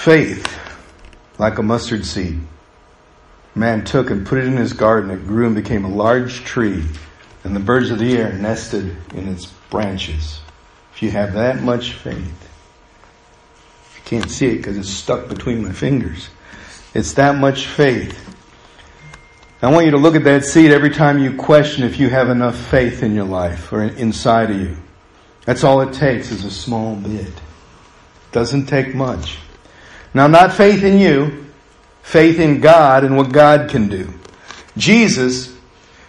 Faith, like a mustard seed, man took and put it in his garden. It grew and became a large tree, and the birds of the air nested in its branches. If you have that much faith, I can't see it because it's stuck between my fingers. It's that much faith. I want you to look at that seed every time you question if you have enough faith in your life or inside of you. That's all it takes is a small bit. Doesn't take much. Now, not faith in you, faith in God and what God can do. Jesus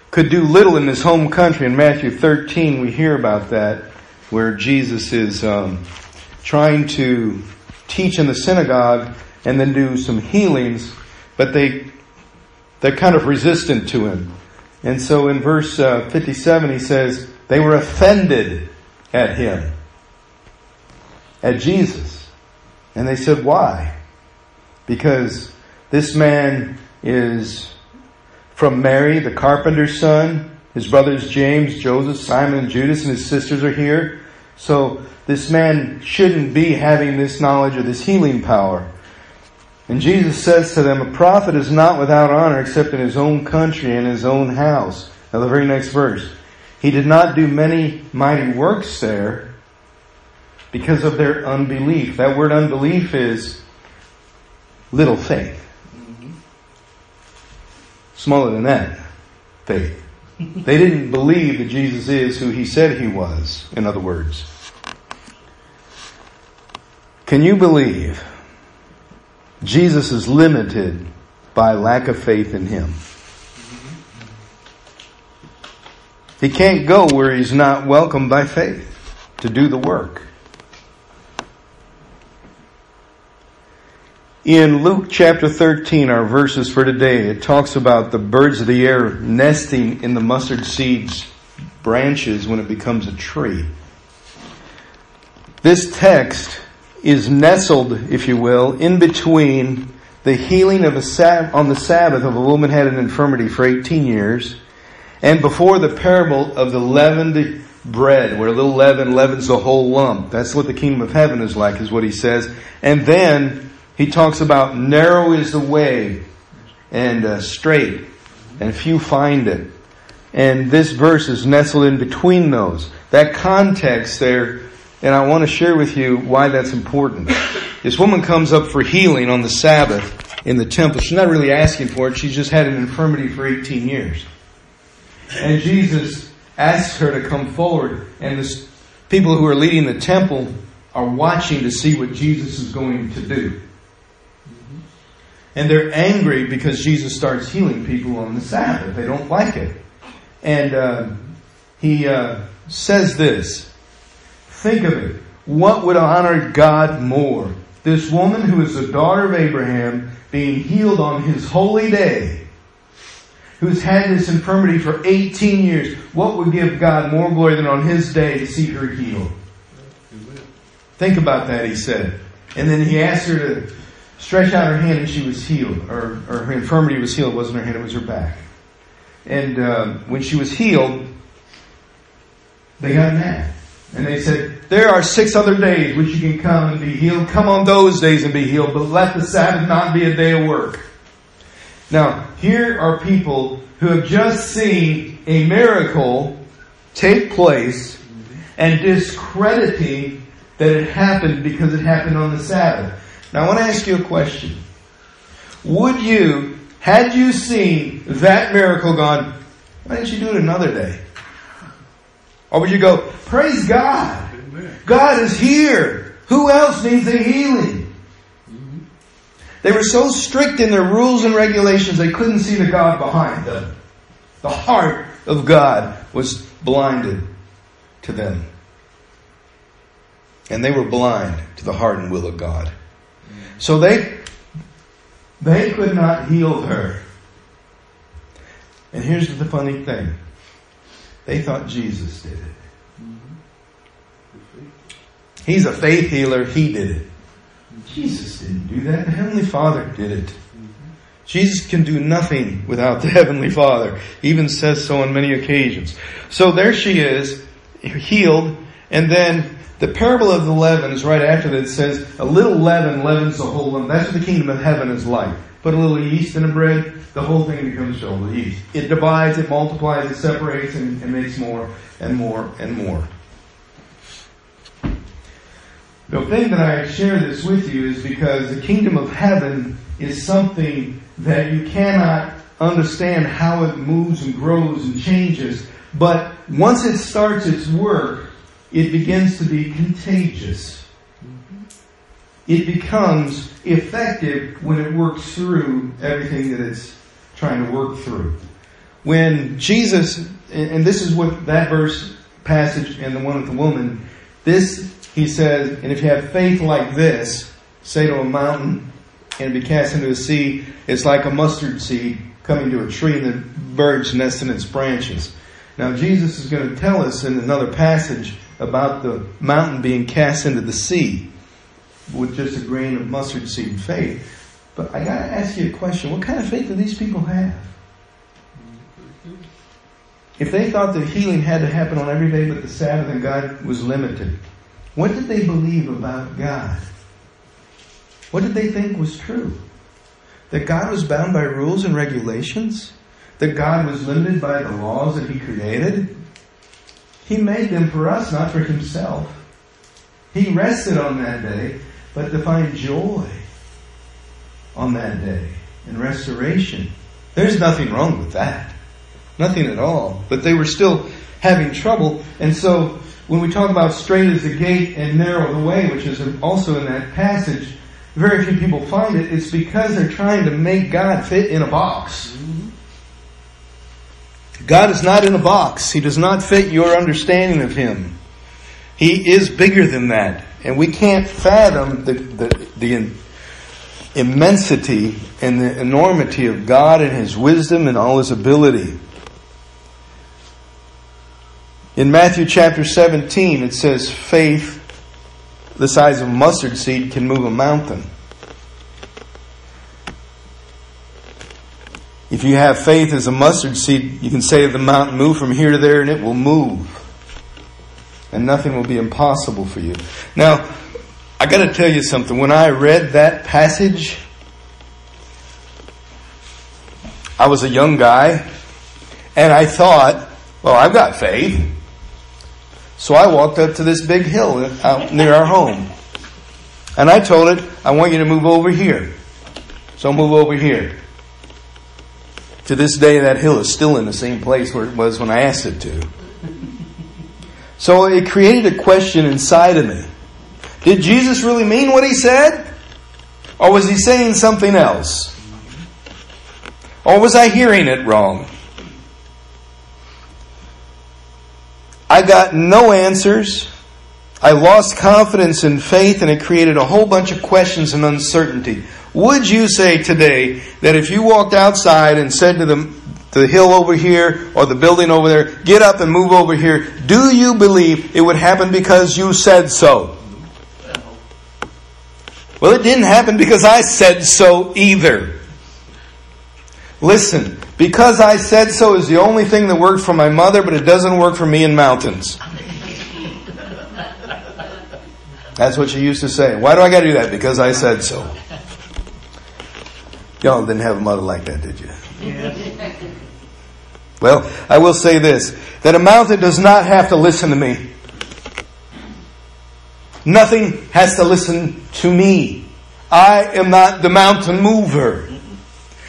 could do little in his home country. In Matthew 13, we hear about that, where Jesus is um, trying to teach in the synagogue and then do some healings, but they they're kind of resistant to him. And so in verse uh, 57, he says they were offended at him, at Jesus, and they said, "Why?" Because this man is from Mary, the carpenter's son. His brothers James, Joseph, Simon, and Judas, and his sisters are here. So this man shouldn't be having this knowledge of this healing power. And Jesus says to them, a prophet is not without honor except in his own country and his own house. Now the very next verse. He did not do many mighty works there because of their unbelief. That word unbelief is little faith. Smaller than that, faith. They didn't believe that Jesus is who he said he was, in other words. Can you believe Jesus is limited by lack of faith in him? He can't go where he's not welcomed by faith to do the work. In Luke chapter 13, our verses for today, it talks about the birds of the air nesting in the mustard seed's branches when it becomes a tree. This text is nestled, if you will, in between the healing of a sab- on the Sabbath of a woman had an infirmity for 18 years and before the parable of the leavened bread, where a little leaven leavens the whole lump. That's what the kingdom of heaven is like, is what he says. And then he talks about narrow is the way and uh, straight, and few find it. And this verse is nestled in between those. That context there, and I want to share with you why that's important. This woman comes up for healing on the Sabbath in the temple. She's not really asking for it. She's just had an infirmity for 18 years. And Jesus asks her to come forward, and the people who are leading the temple are watching to see what Jesus is going to do. And they're angry because Jesus starts healing people on the Sabbath. They don't like it. And uh, he uh, says this Think of it. What would honor God more? This woman who is the daughter of Abraham being healed on his holy day, who's had this infirmity for 18 years. What would give God more glory than on his day to see her healed? Think about that, he said. And then he asked her to stretch out her hand and she was healed, or, or her infirmity was healed. It wasn't her hand, it was her back. And um, when she was healed, they got mad. And they said, there are six other days which you can come and be healed. Come on those days and be healed, but let the Sabbath not be a day of work. Now, here are people who have just seen a miracle take place and discrediting that it happened because it happened on the Sabbath. Now I want to ask you a question. Would you, had you seen that miracle gone, why didn't you do it another day? Or would you go, praise God. God is here. Who else needs a healing? They were so strict in their rules and regulations they couldn't see the God behind them. The heart of God was blinded to them. And they were blind to the heart and will of God. So they, they could not heal her. And here's the funny thing. They thought Jesus did it. He's a faith healer. He did it. Jesus didn't do that. The Heavenly Father did it. Jesus can do nothing without the Heavenly Father. He even says so on many occasions. So there she is, healed, and then The parable of the leaven is right after that. It says, a little leaven leavens the whole lump. That's what the kingdom of heaven is like. Put a little yeast in a bread, the whole thing becomes filled with yeast. It divides, it multiplies, it separates, and, and makes more and more and more. The thing that I share this with you is because the kingdom of heaven is something that you cannot understand how it moves and grows and changes. But once it starts its work, it begins to be contagious. It becomes effective when it works through everything that it's trying to work through. When Jesus, and this is what that verse passage and the one with the woman, this he says, and if you have faith like this, say to a mountain and be cast into the sea, it's like a mustard seed coming to a tree and the birds nest in its branches. Now Jesus is going to tell us in another passage about the mountain being cast into the sea with just a grain of mustard seed faith. But I gotta ask you a question. What kind of faith do these people have? If they thought that healing had to happen on every day but the Sabbath and God was limited, what did they believe about God? What did they think was true? That God was bound by rules and regulations? That God was limited by the laws that He created? He made them for us, not for Himself. He rested on that day, but to find joy on that day and restoration. There's nothing wrong with that. Nothing at all. But they were still having trouble, and so when we talk about straight is the gate and narrow the way, which is also in that passage, very few people find it. It's because they're trying to make God fit in a box. God is not in a box. He does not fit your understanding of Him. He is bigger than that. And we can't fathom the, the, the immensity and the enormity of God and His wisdom and all His ability. In Matthew chapter 17, it says faith the size of mustard seed can move a mountain. If you have faith as a mustard seed, you can say to the mountain, move from here to there, and it will move. And nothing will be impossible for you. Now, I got to tell you something. When I read that passage, I was a young guy, and I thought, well, I've got faith. So I walked up to this big hill out near our home. And I told it, I want you to move over here. So move over here. To this day, that hill is still in the same place where it was when I asked it to. So it created a question inside of me. Did Jesus really mean what he said? Or was he saying something else? Or was I hearing it wrong? I got no answers. I lost confidence in faith and it created a whole bunch of questions and uncertainty. Would you say today that if you walked outside and said to the, to the hill over here or the building over there, get up and move over here, do you believe it would happen because you said so? Well, it didn't happen because I said so either. Listen, because I said so is the only thing that worked for my mother, but it doesn't work for me in mountains. That's what she used to say. Why do I gotta do that? Because I said so. Y'all didn't have a mother like that, did you? Well, I will say this, that a mountain does not have to listen to me. Nothing has to listen to me. I am not the mountain mover.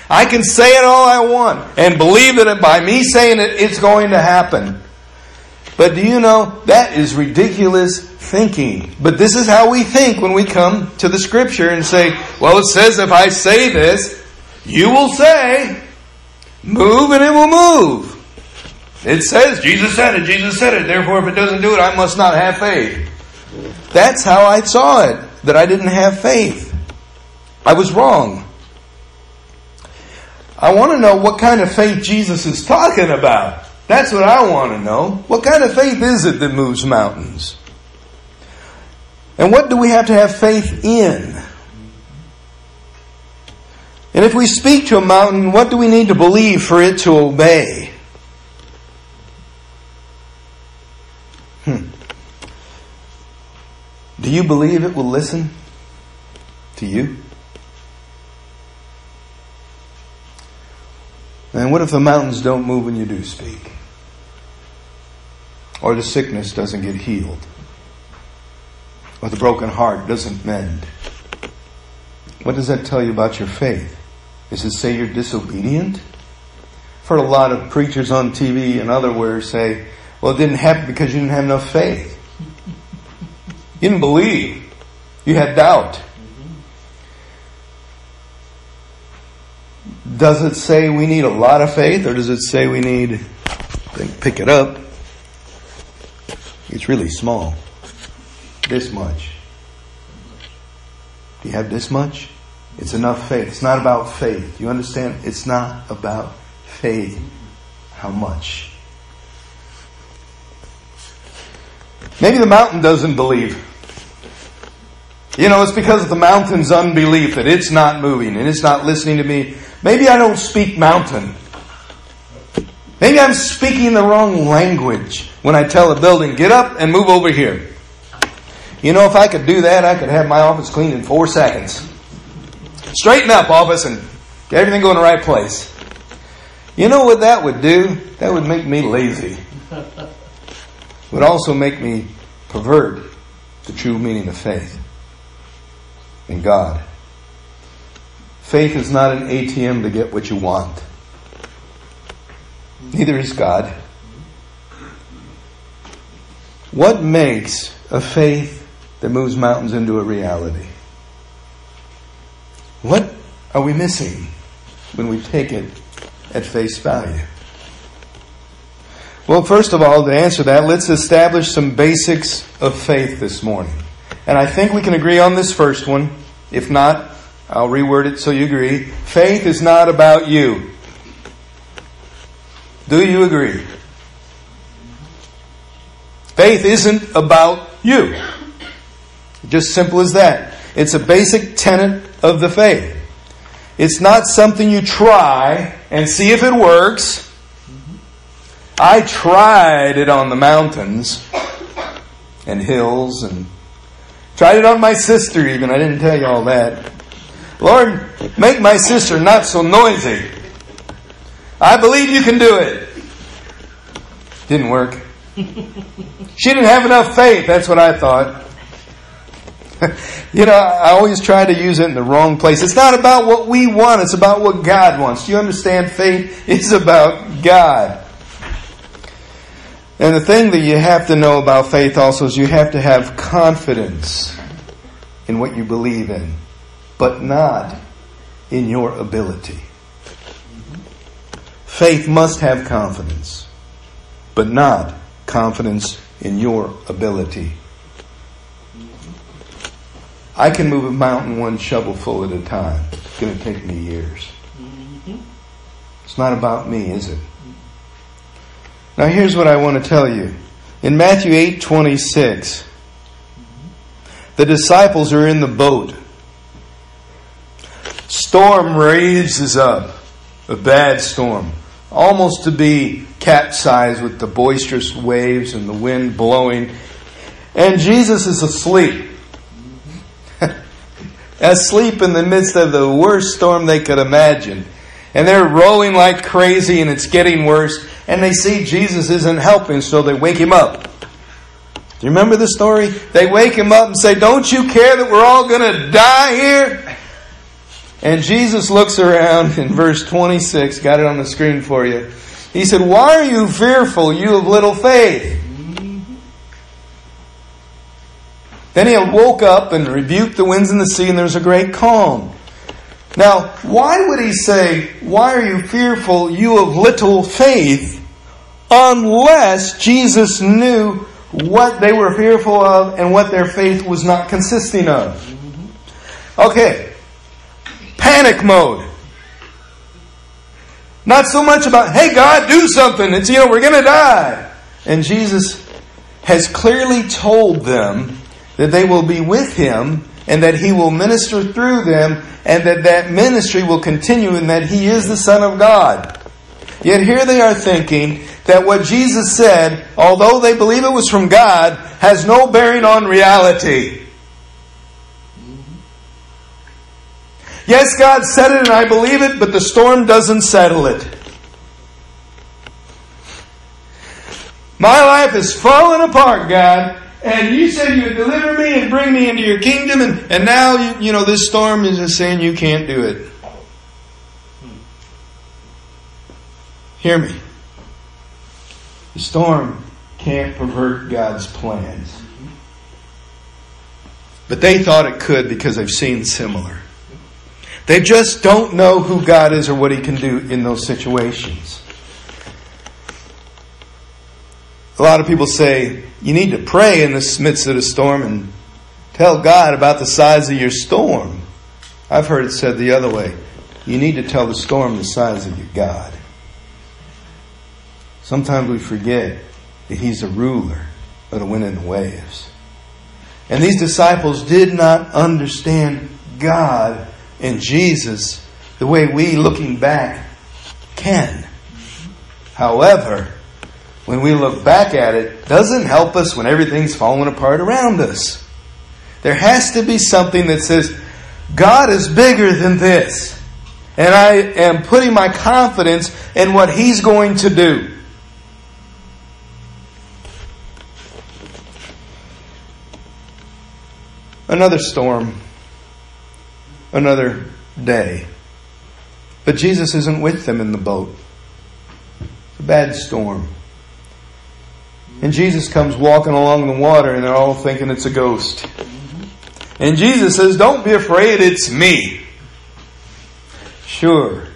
I can say it all I want and believe that by me saying it, it's going to happen. But do you know, that is ridiculous thinking. But this is how we think when we come to the scripture and say, well, it says if I say this, you will say, move and it will move. It says, Jesus said it, Jesus said it, therefore if it doesn't do it, I must not have faith. That's how I saw it, that I didn't have faith. I was wrong. I want to know what kind of faith Jesus is talking about. That's what I want to know. What kind of faith is it that moves mountains? And what do we have to have faith in? And if we speak to a mountain, what do we need to believe for it to obey? Hmm. you believe it will listen to you? And what if the mountains don't move when you do speak? Or the sickness doesn't get healed? Or the broken heart doesn't mend? What does that tell you about your faith? Does it say you're disobedient? I've heard a lot of preachers on TV and otherwhere say, well, it didn't happen because you didn't have enough faith. You didn't believe. You had doubt. Does it say we need a lot of faith or does it say we need, pick it up? It's really small. This much. Do you have this much? It's enough faith. It's not about faith. You understand? It's not about faith. How much? Maybe the mountain doesn't believe. You know, it's because of the mountain's unbelief that it's not moving and it's not listening to me. Maybe I don't speak mountain. Maybe I'm speaking the wrong language when I tell a building, get up and move over here. You know, if I could do that, I could have my office cleaned in four seconds. Straighten up, office, and get everything going in the right place. You know what that would do? That would make me lazy. It would also make me pervert the true meaning of faith in God. Faith is not an ATM to get what you want. Neither is God. What makes a faith that moves mountains into a reality? What are we missing when we take it at face value? Well, first of all, to answer that, let's establish some basics of faith this morning. And I think we can agree on this first one. If not, I'll reword it so you agree. Faith is not about you. Do you agree? Faith isn't about you. Just simple as that. It's a basic tenet of the faith. It's not something you try and see if it works. I tried it on the mountains and hills and tried it on my sister even. I didn't tell you all that. Lord, make my sister not so noisy. I believe you can do it. Didn't work. She didn't have enough faith. That's what I thought. you know, I always try to use it in the wrong place. It's not about what we want, it's about what God wants. Do you understand? Faith is about God. And the thing that you have to know about faith also is you have to have confidence in what you believe in, but not in your ability. Faith must have confidence, but not confidence in your ability. I can move a mountain one shovelful at a time. It's going to take me years. Mm-hmm. It's not about me, is it? Now here's what I want to tell you. In Matthew 8 26, the disciples are in the boat. Storm raises up, a bad storm, almost to be capsized with the boisterous waves and the wind blowing. And Jesus is asleep. Asleep in the midst of the worst storm they could imagine. And they're rolling like crazy and it's getting worse. And they see Jesus isn't helping, so they wake him up. Do you remember the story? They wake him up and say, Don't you care that we're all going to die here? And Jesus looks around in verse 26, got it on the screen for you. He said, Why are you fearful, you of little faith? Then he woke up and rebuked the winds and the sea, and there was a great calm. Now, why would he say, Why are you fearful, you of little faith, unless Jesus knew what they were fearful of and what their faith was not consisting of? Okay, panic mode. Not so much about, hey God, do something. It's, you know, we're going to die. And Jesus has clearly told them that they will be with him and that he will minister through them and that that ministry will continue and that he is the Son of God. Yet here they are thinking that what Jesus said, although they believe it was from God, has no bearing on reality. Yes, God said it and I believe it, but the storm doesn't settle it. My life is falling apart, God, and you said you would deliver me and bring me into your kingdom, and, and now, you, you know, this storm is just saying you can't do it. Hear me. The storm can't pervert God's plans. But they thought it could because they've seen similar. They just don't know who God is or what He can do in those situations. A lot of people say you need to pray in the midst of the storm and tell God about the size of your storm. I've heard it said the other way. You need to tell the storm the size of your God. Sometimes we forget that He's a ruler of the wind and the waves. And these disciples did not understand God and Jesus the way we, looking back, can. However, when we look back at it, doesn't help us when everything's falling apart around us. There has to be something that says, God is bigger than this. And I am putting my confidence in what He's going to do. Another storm. Another day. But Jesus isn't with them in the boat. It's a bad storm. And Jesus comes walking along the water, and they're all thinking it's a ghost. And Jesus says, Don't be afraid, it's me. Sure.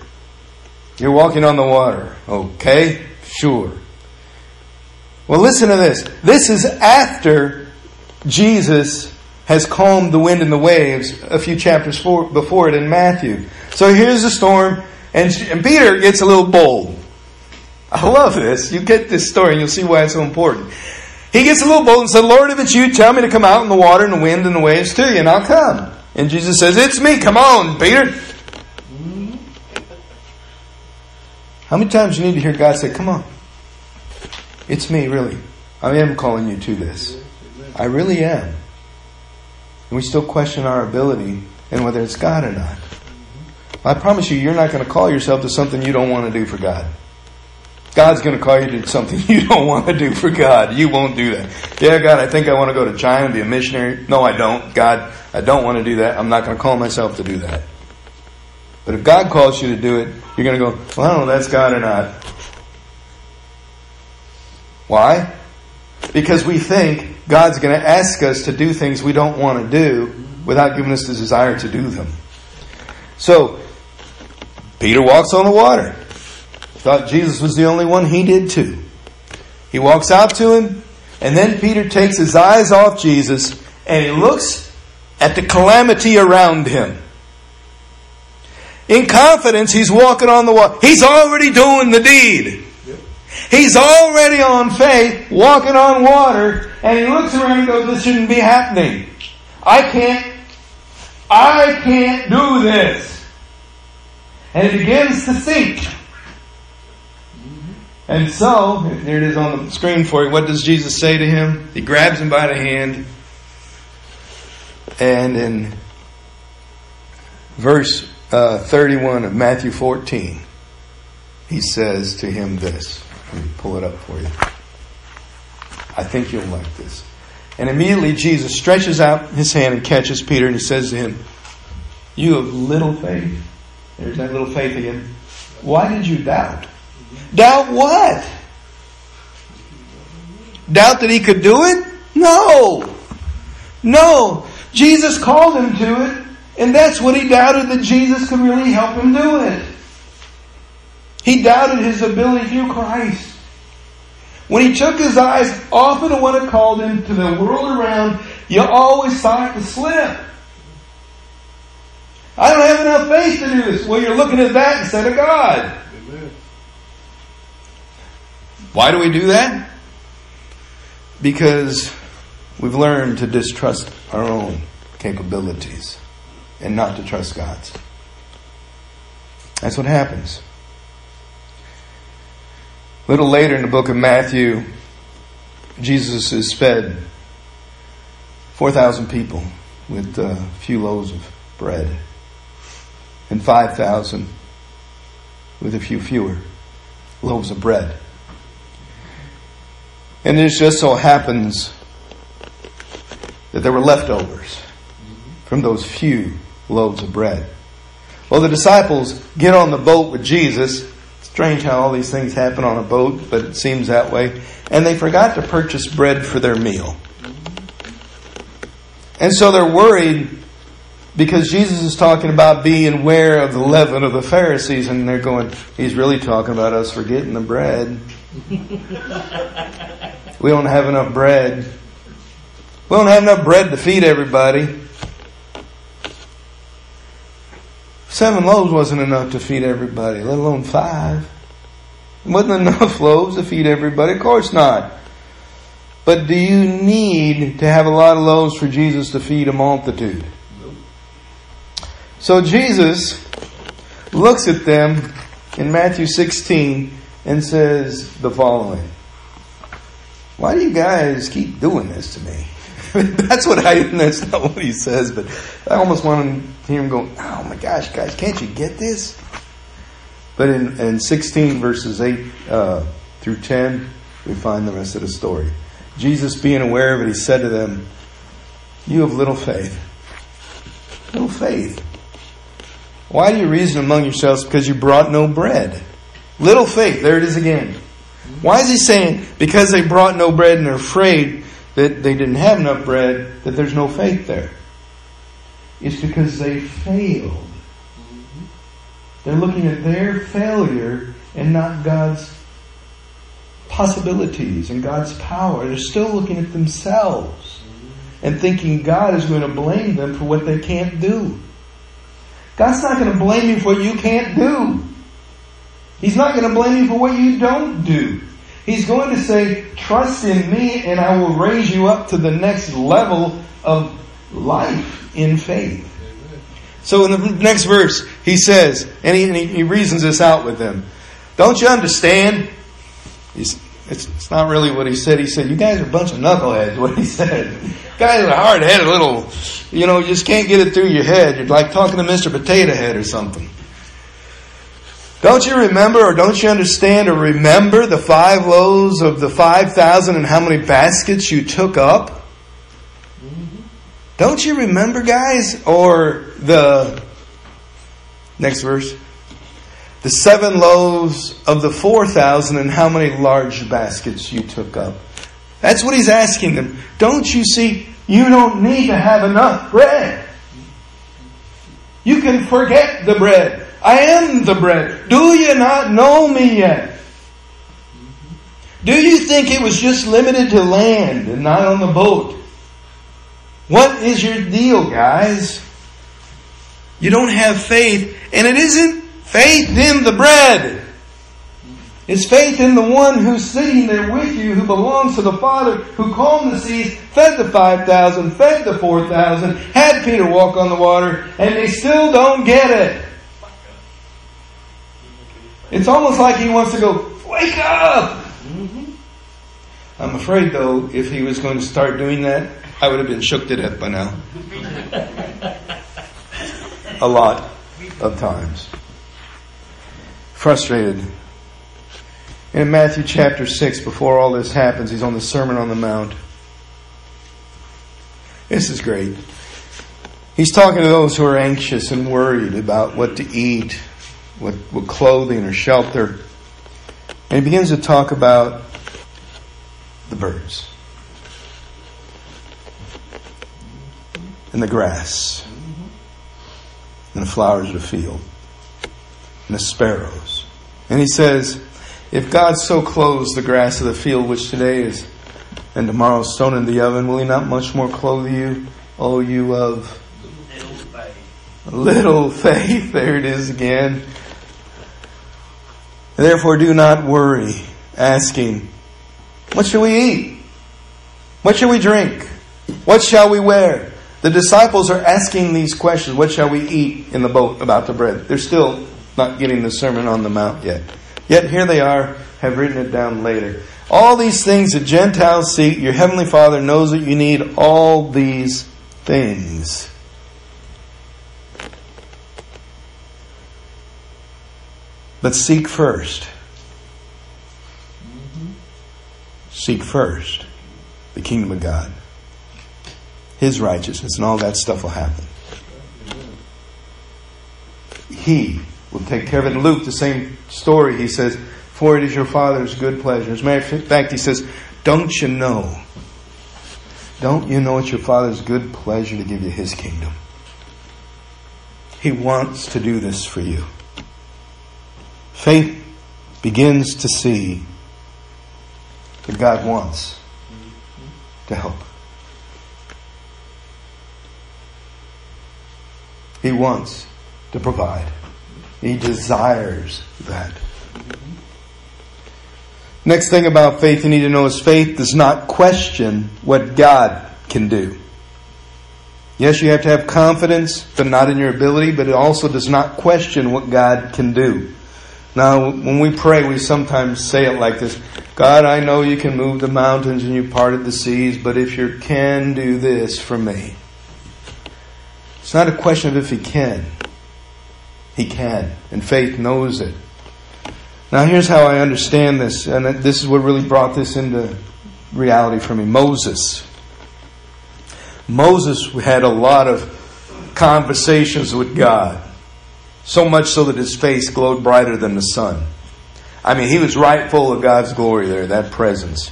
You're walking on the water. Okay? Sure. Well, listen to this. This is after Jesus has calmed the wind and the waves a few chapters before it in Matthew. So here's the storm, and, Peter gets a little bold. I love this. You get this story and you'll see why it's so important. He gets a little bold and said, Lord, if it's you, tell me to come out in the water and the wind and the waves to you, and I'll come. And Jesus says, It's me. Come on, Peter. How many times do you need to hear God say, Come on? It's me, really. I am calling you to this. I really am. And we still question our ability and whether it's God or not. I promise you, you're not going to call yourself to something you don't want to do for God. God's going to call you to something you don't want to do for God. You won't do that. Yeah, God, I think I want to go to China and be a missionary. No, I don't. God, I don't want to do that. I'm not going to call myself to do that. But if God calls you to do it, you're going to go, well, I don't know that's God or not. Why? Because we think God's going to ask us to do things we don't want to do without giving us the desire to do them. So, Peter walks on the water. Thought Jesus was the only one. He did too. He walks out to him, and then Peter takes his eyes off Jesus and he looks at the calamity around him. In confidence, he's walking on the water. He's already doing the deed. He's already on faith, walking on water, and he looks around and goes, This shouldn't be happening. I can't, I can't do this. And he begins to sink. And so, there it is on the screen for you. What does Jesus say to him? He grabs him by the hand. And in verse uh, 31 of Matthew 14, he says to him this. Let me pull it up for you. I think you'll like this. And immediately Jesus stretches out his hand and catches Peter and he says to him, You have little faith. There's that little faith again. Why did you doubt? Doubt what? Doubt that he could do it? No. No. Jesus called him to it, and that's what he doubted that Jesus could really help him do it. He doubted his ability through Christ. When he took his eyes off of the one that called him to the world around, you always saw it to slip. I don't have enough faith to do this. Well, you're looking at that instead of God. Why do we do that? Because we've learned to distrust our own capabilities and not to trust God's. That's what happens. A little later in the book of Matthew, Jesus is fed 4,000 people with a few loaves of bread. and 5,000 with a few fewer loaves of bread. And it just so happens that there were leftovers from those few loaves of bread. Well, the disciples get on the boat with Jesus. Strange how all these things happen on a boat, but it seems that way. And they forgot to purchase bread for their meal. And so they're worried because Jesus is talking about being aware of the leaven of the Pharisees, and they're going, He's really talking about us forgetting the bread. we don't have enough bread. We don't have enough bread to feed everybody. Seven loaves wasn't enough to feed everybody, let alone five. Wasn't enough loaves to feed everybody. Of course not. But do you need to have a lot of loaves for Jesus to feed a multitude? So Jesus looks at them in Matthew 16 and says the following Why do you guys keep doing this to me? that's what I, that's not what he says, but I almost want to hear him go, oh my gosh, guys, can't you get this? But in, in 16 verses 8 uh, through 10, we find the rest of the story. Jesus, being aware of it, he said to them, You have little faith. Little faith. Why do you reason among yourselves? Because you brought no bread. Little faith. There it is again. Why is he saying because they brought no bread and they're afraid that they didn't have enough bread, that there's no faith there? It's because they failed. They're looking at their failure and not God's possibilities and God's power. They're still looking at themselves and thinking God is going to blame them for what they can't do. God's not going to blame you for what you can't do. He's not going to blame you for what you don't do. He's going to say, trust in me and I will raise you up to the next level of life in faith. So in the next verse, he says, and he, he reasons this out with them. Don't you understand? He's, it's, it's not really what he said. He said, you guys are a bunch of knuckleheads, what he said. guys are hard headed, little, you know, you just can't get it through your head. You're like talking to Mr. Potato Head or something. Don't you remember or don't you understand or remember the five loaves of the 5,000 and how many baskets you took up? Mm-hmm. Don't you remember, guys? Or the next verse? The seven loaves of the 4,000 and how many large baskets you took up. That's what he's asking them. Don't you see? You don't need to have enough bread. You can forget the bread. I am the bread. Do you not know me yet? Do you think it was just limited to land and not on the boat? What is your deal, guys? You don't have faith, and it isn't faith in the bread. It's faith in the one who's sitting there with you, who belongs to the Father, who calmed the seas, fed the 5,000, fed the 4,000, had Peter walk on the water, and they still don't get it. It's almost like he wants to go, wake up! Mm-hmm. I'm afraid though, if he was going to start doing that, I would have been shook to death by now. A lot of times. Frustrated. In Matthew chapter 6, before all this happens, he's on the Sermon on the Mount. This is great. He's talking to those who are anxious and worried about what to eat, what, what clothing or shelter. And he begins to talk about the birds. and the grass and the flowers of the field and the sparrows. And he says, if God so clothes the grass of the field, which today is and tomorrow is thrown in the oven, will he not much more clothe you, O you of little faith? Little faith. There it is again. Therefore do not worry, asking, what shall we eat? What shall we drink? What shall we wear? The disciples are asking these questions. What shall we eat in the boat about the bread? They're still not getting the Sermon on the Mount yet. Yet here they are, have written it down later. All these things the Gentiles seek, your heavenly Father knows that you need all these things. But seek first. Seek first the kingdom of God, His righteousness, and all that stuff will happen. He will take care of it. In Luke, the same story, he says, For it is your Father's good pleasure. As a matter of fact, he says, Don't you know? Don't you know it's your Father's good pleasure to give you His kingdom? He wants to do this for you. Faith begins to see that God wants to help. He wants to provide. He desires that. Next thing about faith you need to know is faith does not question what God can do. Yes, you have to have confidence, but not in your ability, but it also does not question what God can do. Now, when we pray, we sometimes say it like this God, I know you can move the mountains and you parted the seas, but if you can do this for me. It's not a question of if He can. He can. And faith knows it. Now, here's how I understand this, and this is what really brought this into reality for me Moses. Moses had a lot of conversations with God. So much so that his face glowed brighter than the sun. I mean, he was right full of God's glory there, that presence.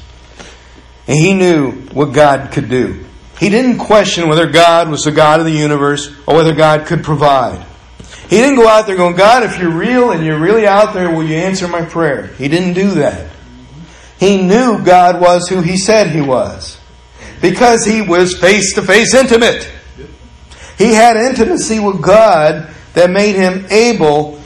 And he knew what God could do. He didn't question whether God was the God of the universe or whether God could provide. He didn't go out there going, God, if you're real and you're really out there, will you answer my prayer? He didn't do that. He knew God was who he said he was because he was face to face intimate. He had intimacy with God that made him able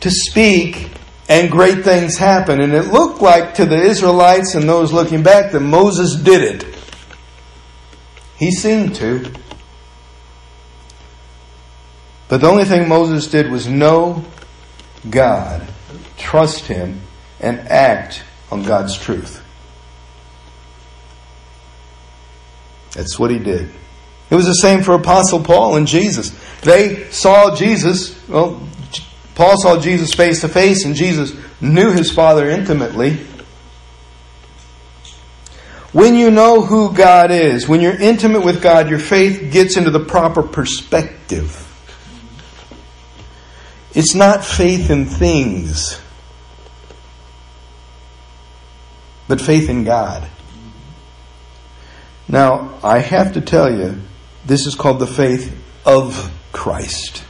to speak and great things happen. And it looked like to the Israelites and those looking back that Moses did it. He seemed to. But the only thing Moses did was know God, trust Him, and act on God's truth. That's what he did. It was the same for Apostle Paul and Jesus. They saw Jesus, well, Paul saw Jesus face to face, and Jesus knew his Father intimately. When you know who God is, when you're intimate with God, your faith gets into the proper perspective. It's not faith in things, but faith in God. Now, I have to tell you, this is called the faith of Christ.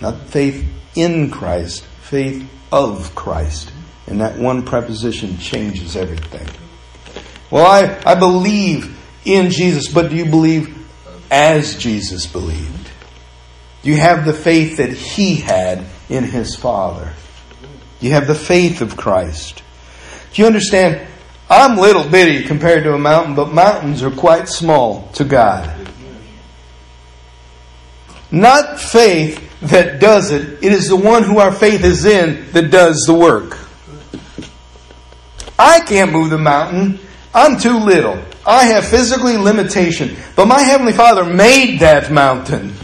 Not faith in Christ, faith of Christ. And that one preposition changes everything. Well, I, I believe in Jesus, but do you believe as Jesus believed? Do you have the faith that he had in his Father? Do you have the faith of Christ? Do you understand? I'm little bitty compared to a mountain, but mountains are quite small to God. Not faith that does it, it is the one who our faith is in that does the work. I can't move the mountain. I'm too little. I have physically limitation. But my Heavenly Father made that mountain.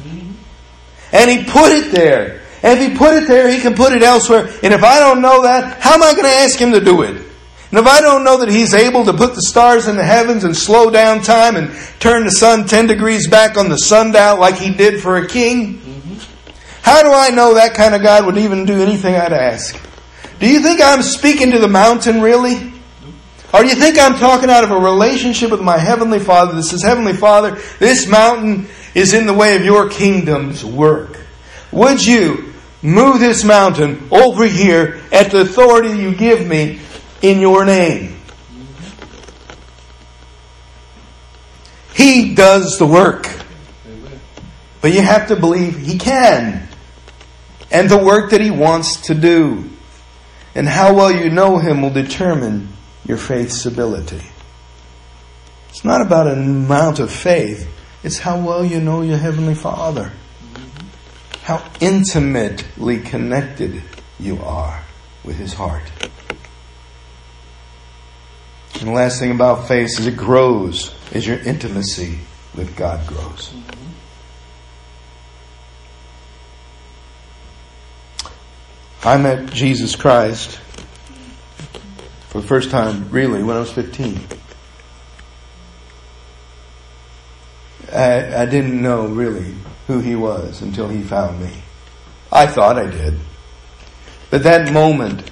And He put it there. And if He put it there, He can put it elsewhere. And if I don't know that, how am I going to ask Him to do it? And if I don't know that He's able to put the stars in the heavens and slow down time and turn the sun 10 degrees back on the sundial like He did for a king, how do I know that kind of God would even do anything I'd ask? Do you think I'm speaking to the mountain really? Or do you think I'm talking out of a relationship with my Heavenly Father that says, Heavenly Father, this mountain is in the way of your kingdom's work. Would you move this mountain over here at the authority you give me in your name? He does the work. But you have to believe He can. And the work that He wants to do. And how well you know Him will determine your faith's ability. It's not about an amount of faith, it's how well you know your Heavenly Father. How intimately connected you are with His heart. And the last thing about faith is it grows as your intimacy with God grows. I met Jesus Christ for the first time, really, when I was 15. I, I didn't know really who he was until he found me. I thought I did. But that moment,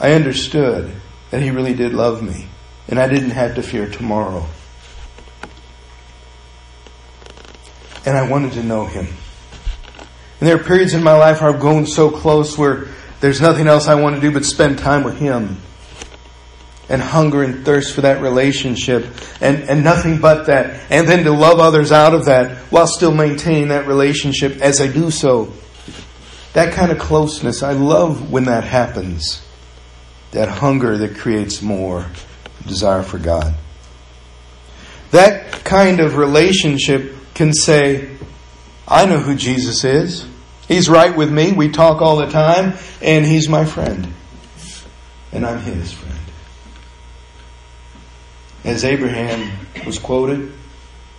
I understood that he really did love me, and I didn't have to fear tomorrow. And I wanted to know him. And there are periods in my life where I've grown so close where there's nothing else I want to do but spend time with him and hunger and thirst for that relationship and, and nothing but that. And then to love others out of that while still maintaining that relationship as I do so. That kind of closeness, I love when that happens. That hunger that creates more desire for God. That kind of relationship can say, I know who Jesus is. He's right with me. We talk all the time, and He's my friend. And I'm His friend. As Abraham was quoted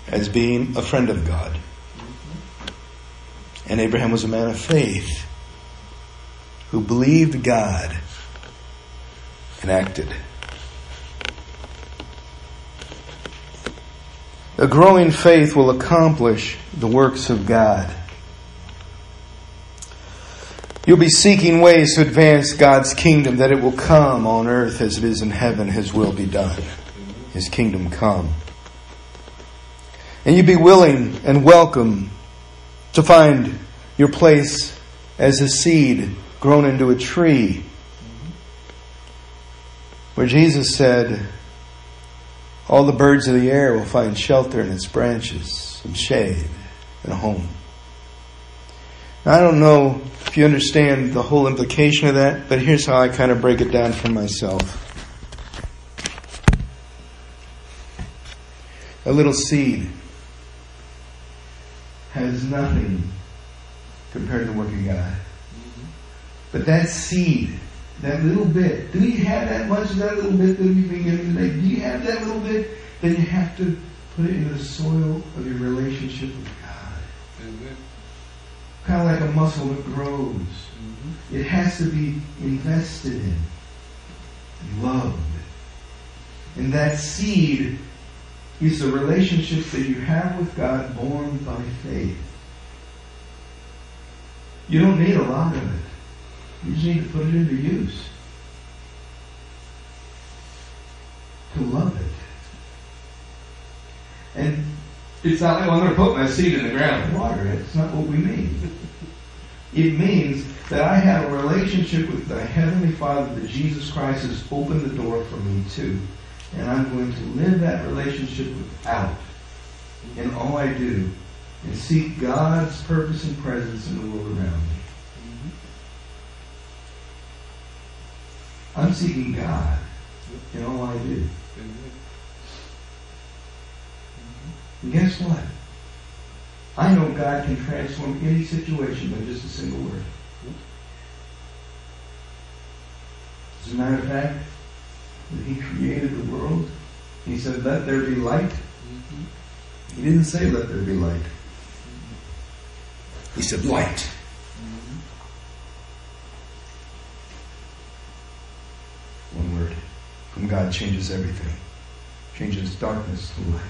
as being a friend of God. And Abraham was a man of faith who believed God and acted. A growing faith will accomplish the works of God. You'll be seeking ways to advance God's kingdom, that it will come on earth as it is in heaven, His will be done, His kingdom come. And you'll be willing and welcome to find your place as a seed grown into a tree. Where Jesus said, all the birds of the air will find shelter in its branches, and shade, and a home. Now, I don't know if you understand the whole implication of that, but here's how I kind of break it down for myself. A little seed has nothing compared to the work of God. But that seed that little bit. Do you have that much of that little bit that you've been given today? Do you have that little bit? Then you have to put it into the soil of your relationship with God. Mm-hmm. Kind of like a muscle that grows. Mm-hmm. It has to be invested in, loved. And that seed is the relationship that you have with God born by faith. You don't need a lot of it. You just need to put it into use. To love it. And it's not like, well, I'm going to put my seed in the ground and water it. It's not what we mean. It means that I have a relationship with the Heavenly Father that Jesus Christ has opened the door for me to. And I'm going to live that relationship without in all I do and seek God's purpose and presence in the world around me. I'm seeking God in all I do. And guess what? I know God can transform any situation by just a single word. As a matter of fact, when He created the world, He said, Let there be light. He didn't say, Let there be light. He said, Light. from God changes everything. Changes darkness to light.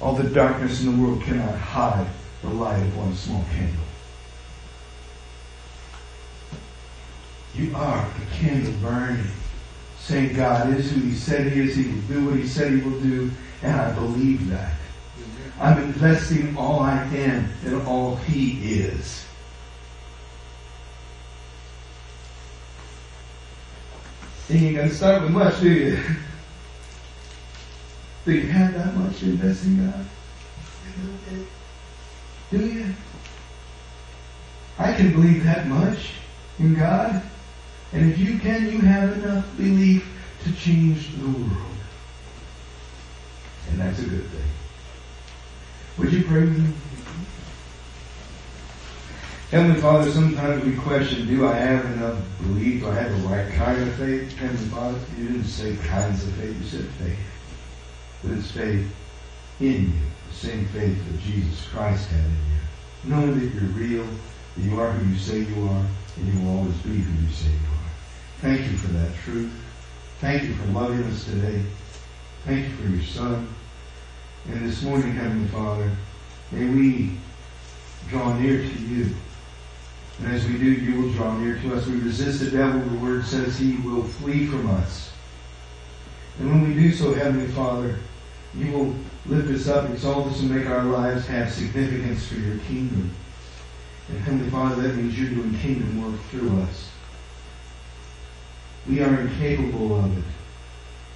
All the darkness in the world cannot hide the light of one small candle. You are a candle burning, saying God is who He said He is, He will do what He said He will do, and I believe that. I'm investing all I can in all He is. You ain't gonna start with much, do you? Do you have that much to invest in God? Do you? I can believe that much in God. And if you can, you have enough belief to change the world. And that's a good thing. Would you pray with me? Heavenly Father, sometimes we question, do I have enough belief? Do I have the right kind of faith? Heavenly Father, you didn't say kinds of faith, you said faith. But it's faith in you, the same faith that Jesus Christ had in you. Knowing that you're real, that you are who you say you are, and you will always be who you say you are. Thank you for that truth. Thank you for loving us today. Thank you for your Son. And this morning, Heavenly Father, may we draw near to you. And as we do, you will draw near to us. We resist the devil. The word says he will flee from us. And when we do so, Heavenly Father, you will lift us up, exalt us, and make our lives have significance for your kingdom. And Heavenly Father, that means you're doing kingdom work through us. We are incapable of it.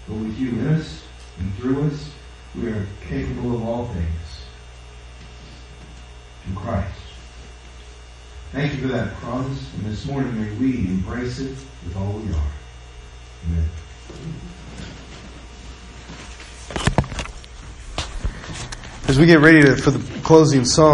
But with you in us and through us, we are capable of all things. Through Christ. Thank you for that promise. And this morning may we embrace it with all we are. Amen. As we get ready to, for the closing song,